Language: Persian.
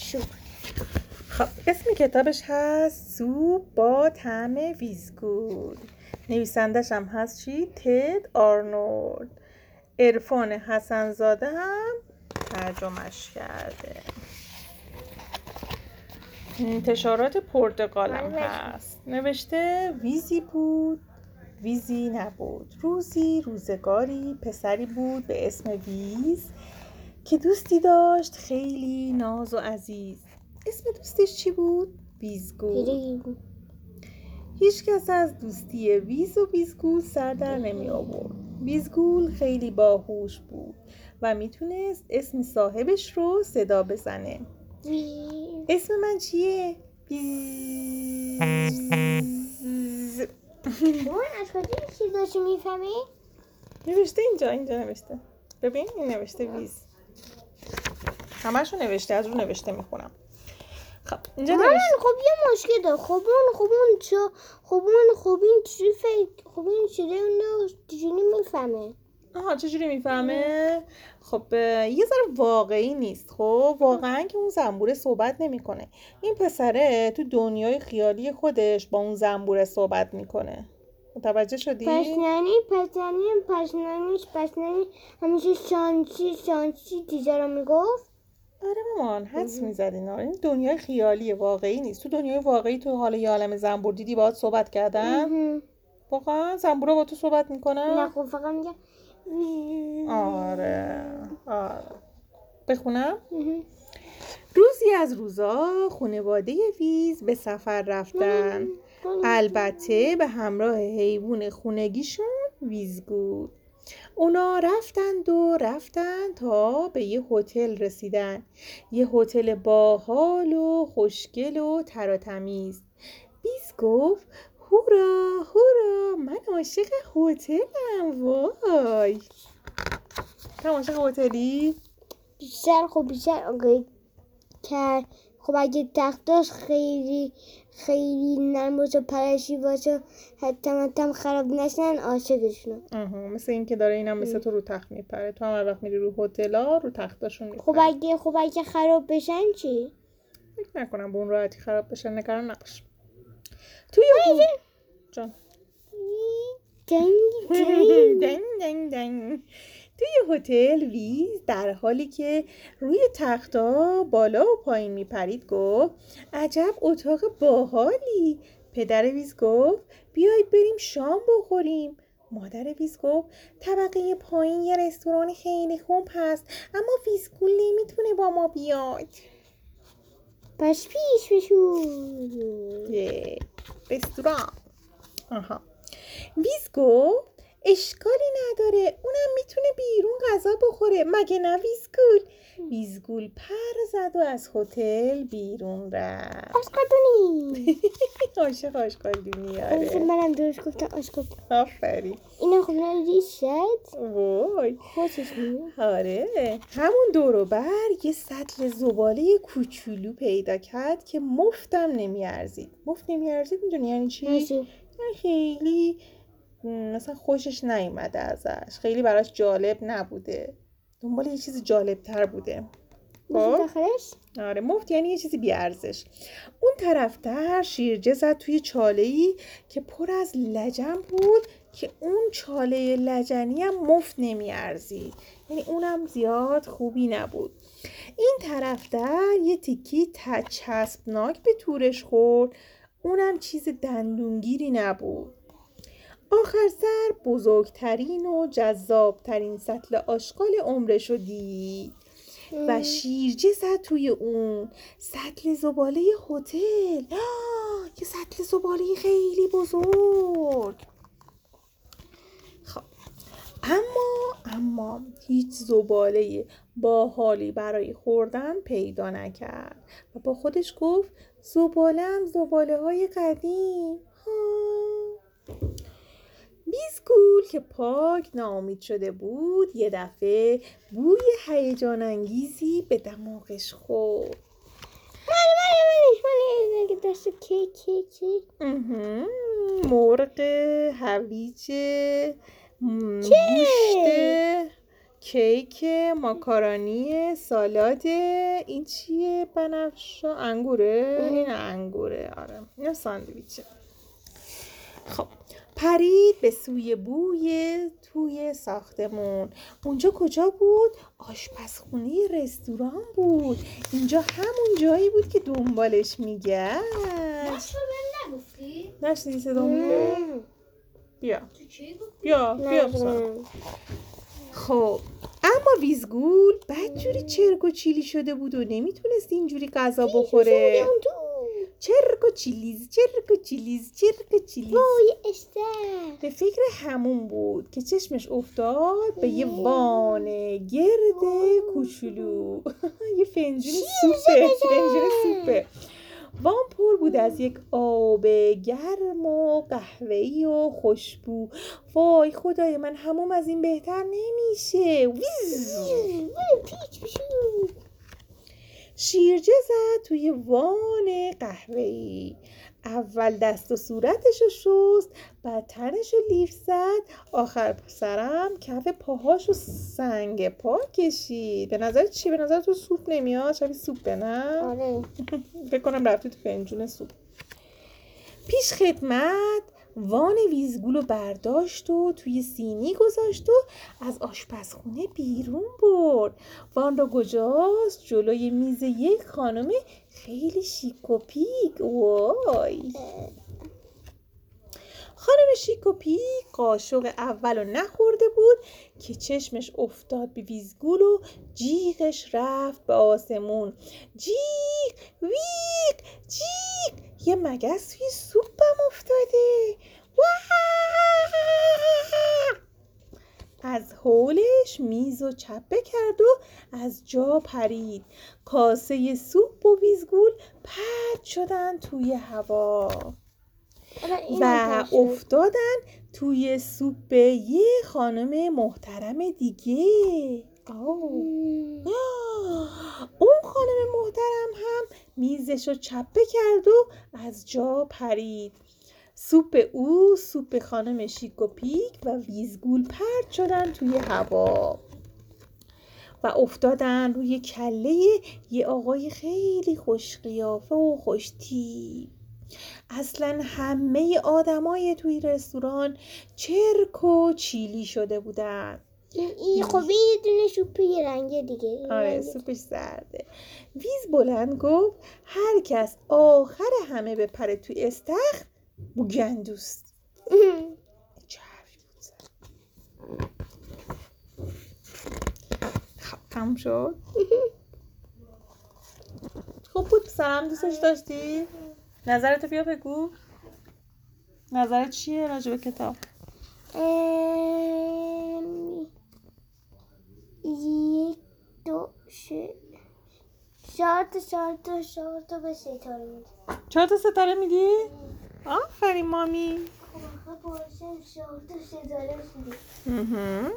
شو. خب اسم کتابش هست سوپ با طعم ویزگول نویسندش هم هست چی؟ تد آرنولد. عرفان حسنزاده هم ترجمهش کرده. انتشارات پرتغال هم هست. نوشته ویزی بود ویزی نبود. روزی روزگاری پسری بود به اسم ویز. که دوستی داشت خیلی ناز و عزیز اسم دوستش چی بود؟ ویزگول هیچ کس از دوستی ویز و ویزگول سر در نمی آورد ویزگول خیلی باهوش بود و می‌تونست اسم صاحبش رو صدا بزنه اسم من چیه؟ ویز. اون از کجا می‌فهمی؟ نوشته اینجا اینجا نوشته ببین این نوشته همشو نوشته از رو نوشته می‌خونم. خب اینجا من خب یه مشکل دار خب اون خب اون چه خب اون خب این چی فکر خب این اون چجوری می‌فهمه؟ آها چجوری می‌فهمه؟ خب یه ذره واقعی نیست. خب واقعا که اون زنبوره صحبت نمی‌کنه. این پسره تو دنیای خیالی خودش با اون زنبوره صحبت می‌کنه. متوجه شدی؟ پس یعنی پس یعنی همیشه شانچی شانچی چیزا رو می‌گفت. آره مامان حدس می‌زدین آره این دنیای خیالیه واقعی نیست. تو دنیای واقعی تو حال یه عالم زنبور دیدی باهات صحبت کردن. واقعا زنبورا با تو صحبت نه می‌کنن خب فقط میگه آره. آره. بخونم. روزی از روزا خانواده ویز به سفر رفتن. البته به همراه حیوان خونگیشون ویزگول اونا رفتند و رفتند تا به یه هتل رسیدن. یه هتل باحال و خوشگل و تر و تمیز. ویز گفت هورا هورا من عاشق هتلم وای. تو عاشق هتلی؟ بیشتر خب بیشتر آگاهی کرد خب اگه تختاش خیلی خیلی نرم باشه و پرشی باشه حتی حتی خراب نشن عاشقشون. آها مثل این که داره اینم مثل تو رو تخت میپره. تو هم هر وقت میری رو هتلا رو تختاشون خب میپره اگه خب اگه خراب بشن چی؟ فکر نکنم به اون راحتی خراب بشن نگران نباش. توی جان. دنگ دنگ دنگ دنگ دنگ. توی هتل ویز در حالی که روی تختا بالا و پایین میپرید گفت عجب اتاق باحالی. پدر ویز گفت بیایید بریم شام بخوریم. مادر ویز گفت طبقه پایین یه رستوران خیلی خوب هست اما ویزگول نمی‌تونه با ما بیاد. پس پیش بشون رستوران. آها. ویز گفت اشکالی نداره. اونم می‌تونه بیرون غذا بخوره. مگه نه ویزگول ویزگول پر زد و از هتل بیرون رفت. آشقادونی. عاشق آشغالدونی آره. آره منم درست گفتم آشقاد آفرین. اینا خب ریشت وای. خوشش میاد آره. همون دور و بر یه سطل زباله کوچولو پیدا کرد که مفتم نمیارزید. مفت نمیارزید می‌دونی یعنی چی؟ یعنی خیلی مثلا خوشش نیومده ازش. خیلی براش جالب نبوده. دنبال یه چیز جالب تر بوده. ماشی خب؟ آره مفت یعنی یه چیزی بیارزش. اون طرفتر شیرجه زد توی چاله ای که پر از لجن بود که اون چاله لجنی هم مفت نمیارزید. یعنی اونم زیاد خوبی نبود. این طرفتر یه تیکی چسبناک به تورش خورد. اونم چیز دندونگیری نبود. آخر سر بزرگترین و جذابترین سطل آشغال عمرش رو دید و شیرجه زد توی اون. سطل زباله هتل. یه سطل زباله خیلی بزرگ. خب اما اما هیچ زباله باحالی برای خوردن پیدا نکرد. و با خودش گفت زباله هم زباله های قدیم. ها. بیسکول که پاک ناامید شده بود یه دفعه بوی هیجان انگیزی به دماغش خورد. من اگه دست کیک کیک کیک اها، مرغ هویج گوشت کیک ماکارونی سالاد این چیه؟ بنفشا انگوره؟ این انگوره آره. این ساندویچه. خب. پرید به سوی بوی توی ساختمون اونجا کجا بود؟ آشپزخونه رستوران بود اینجا همون جایی بود که دنبالش میگشت نگفتی؟ نشنیدی صدامونو؟ بیا؟ بیا بیا. خب اما ویزگول بدجوری چرک و چیلی شده بود و نمی‌تونست اینجوری غذا بخوره چرک و چیلیز چرک و چیلیز چرک و چیلیز. وای استر. به فکر همون بود که چشمش افتاد به یه وان گرد کوچولو. یه فنجون سوپه فنجون سوپه وان پر بود از یک آب گرم و قهوه‌ای و خوشبو. وای خدای من هموم از این بهتر نمیشه. ویز. شیرجه زد توی وان قهوه‌ای. اول دست و صورتش رو شست بعد تنش رو لیف زد. آخر سرم کف پاهاش رو سنگ پا کشید. به نظر چی؟ به نظر تو سوپ نمیاد؟ شبیه سوپه نه؟ آره. فکر کنم رفتی تو فنجون سوپ. پیش خدمت وان ویزگول رو برداشت و توی سینی گذاشت و از آشپزخونه بیرون برد. وان رو گذاشت جلوی میز یک خانم خیلی شیک و پیک. وای. خانم شیک و پیک قاشق اول رو نخورده بود که چشمش افتاد به ویزگول و جیغش رفت به آسمون. جیغ ویق جیغ. یه مگس توی سوپم افتاده واه! از حولش میز و چپه کرد و از جا پرید کاسه سوپ و ویزگول پرد شدن توی هوا و. افتادن توی سوپ یه خانم محترم دیگه آه. اون خانم محترم هم میزش رو چپه کرد و از جا پرید. سوپ او سوپ خانم شیک و پیک و ویزگول پرد شدن توی هوا. و افتادن روی کله یه آقای خیلی خوش قیافه و خوش تیپ. اصلا همه آدمای توی رستوران چرک و چیلی شده بودن. این خب یه دونه سوپ یه رنگه دیگه آره سوپش زرده ویز بلند گفت هر کس آخر همه بپره توی استخر بوگندوست چه حرفی بود زد؟ خب تموم شد خوب بود پسرم دوستش داشتی؟ نظرتو بیا بگو نظرت چیه راجع به کتاب؟ چهار تا چهار تا چهار تا به ستاره میده چهار تا ستاره میدی؟ آفرین مامی خب آخه باشه چهار تا ستاره مهم.